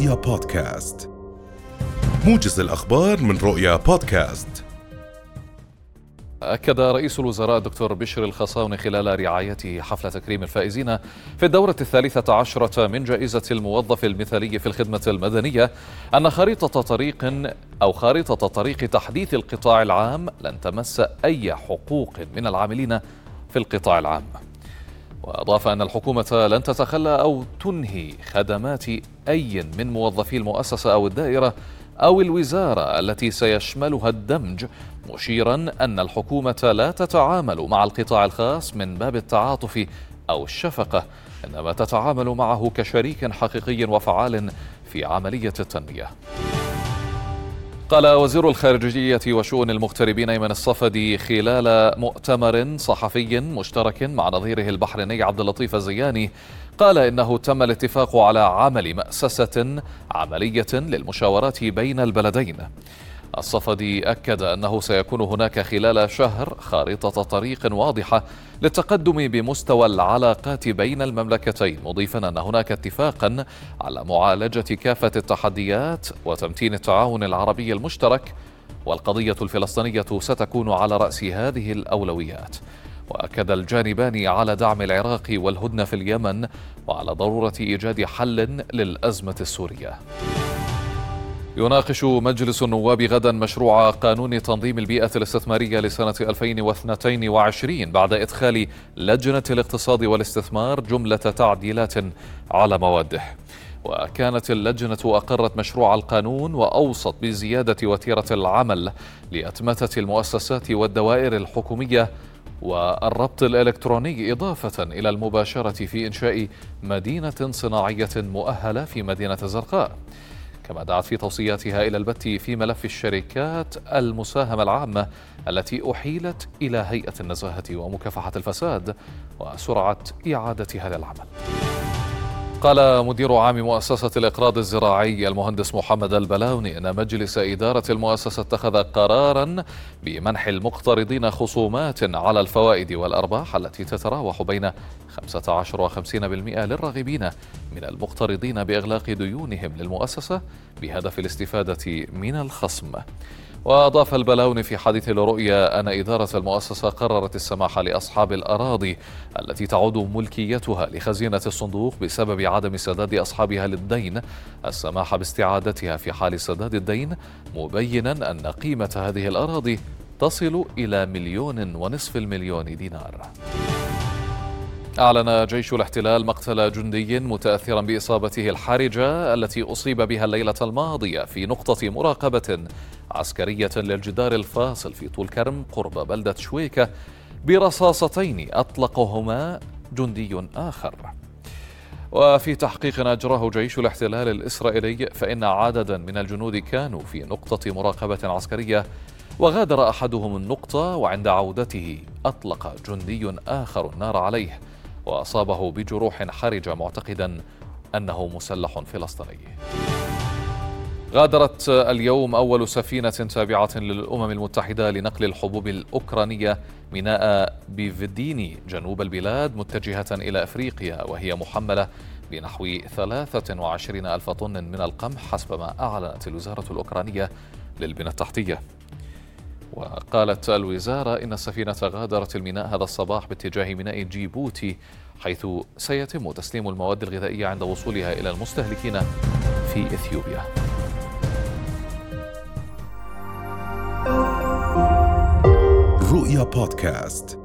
رؤيا بودكاست موجز الأخبار من رؤيا بودكاست أكد رئيس الوزراء الدكتور بشر الخصاوني خلال رعايته حفل تكريم الفائزين في الدورة الثالثة عشرة من جائزة الموظف المثالي في الخدمة المدنية أن خريطة طريق أو خارطة طريق تحديث القطاع العام لن تمس أي حقوق من العاملين في القطاع العام. وأضاف أن الحكومة لن تتخلى أو تنهي خدمات أي من موظفي المؤسسة أو الدائرة أو الوزارة التي سيشملها الدمج مشيرا أن الحكومة لا تتعامل مع القطاع الخاص من باب التعاطف أو الشفقة إنما تتعامل معه كشريك حقيقي وفعال في عملية التنمية. قال وزير الخارجية وشؤون المغتربين أيمن الصفدي خلال مؤتمر صحفي مشترك مع نظيره البحريني عبد اللطيف الزياني قال إنه تم الاتفاق على عمل مأسسة عملية للمشاورات بين البلدين. الصفدي أكد أنه سيكون هناك خلال شهر خارطة طريق واضحة للتقدم بمستوى العلاقات بين المملكتين مضيفا أن هناك اتفاقا على معالجة كافة التحديات وتمتين التعاون العربي المشترك والقضية الفلسطينية ستكون على رأس هذه الأولويات. وأكد الجانبان على دعم العراق والهدنة في اليمن وعلى ضرورة إيجاد حل للأزمة السورية. يناقش مجلس النواب غدا مشروع قانون تنظيم البيئة الاستثمارية لسنة 2022 بعد إدخال لجنة الاقتصاد والاستثمار جملة تعديلات على مواده. وكانت اللجنة أقرت مشروع القانون وأوصت بزيادة وتيرة العمل لأتمتة المؤسسات والدوائر الحكومية والربط الإلكتروني إضافة إلى المباشرة في إنشاء مدينة صناعية مؤهلة في مدينة الزرقاء. كما دعت في توصياتها إلى البت في ملف الشركات المساهمة العامة التي أحيلت إلى هيئة النزاهة ومكافحة الفساد وسرعة إعادة هذا العمل. قال مدير عام مؤسسة الإقراض الزراعي المهندس محمد البلاوني أن مجلس إدارة المؤسسة اتخذ قرارا بمنح المقترضين خصومات على الفوائد والأرباح التي تتراوح بين 15 و 50% للراغبين من المقترضين بإغلاق ديونهم للمؤسسة بهدف الاستفادة من الخصم. وأضاف البلاوني في حديث لرؤيا أن إدارة المؤسسة قررت السماح لأصحاب الأراضي التي تعود ملكيتها لخزينة الصندوق بسبب عدم سداد أصحابها للدين. السماح باستعادتها في حال سداد الدين مبينا أن قيمة هذه الأراضي تصل إلى مليون ونصف المليون دينار. أعلن جيش الاحتلال مقتل جندي متأثرا بإصابته الحرجة التي أصيب بها الليلة الماضية في نقطة مراقبة عسكرية للجدار الفاصل في طول كرم قرب بلدة شويكة برصاصتين أطلقهما جندي آخر. وفي تحقيق أجراه جيش الاحتلال الإسرائيلي فإن عددا من الجنود كانوا في نقطة مراقبة عسكرية وغادر أحدهم النقطة وعند عودته أطلق جندي آخر النار عليه. وأصابه بجروح حرجة معتقدا أنه مسلح فلسطيني. غادرت اليوم أول سفينة تابعة للأمم المتحدة لنقل الحبوب الأوكرانية ميناء بيفديني جنوب البلاد متجهة إلى أفريقيا وهي محملة بنحو 23 ألف طن من القمح حسب ما أعلنت الوزارة الأوكرانية للبنى التحتية. وقالت الوزارة إن السفينة غادرت الميناء هذا الصباح باتجاه ميناء جيبوتي حيث سيتم تسليم المواد الغذائية عند وصولها إلى المستهلكين في إثيوبيا. رؤيا بودكاست.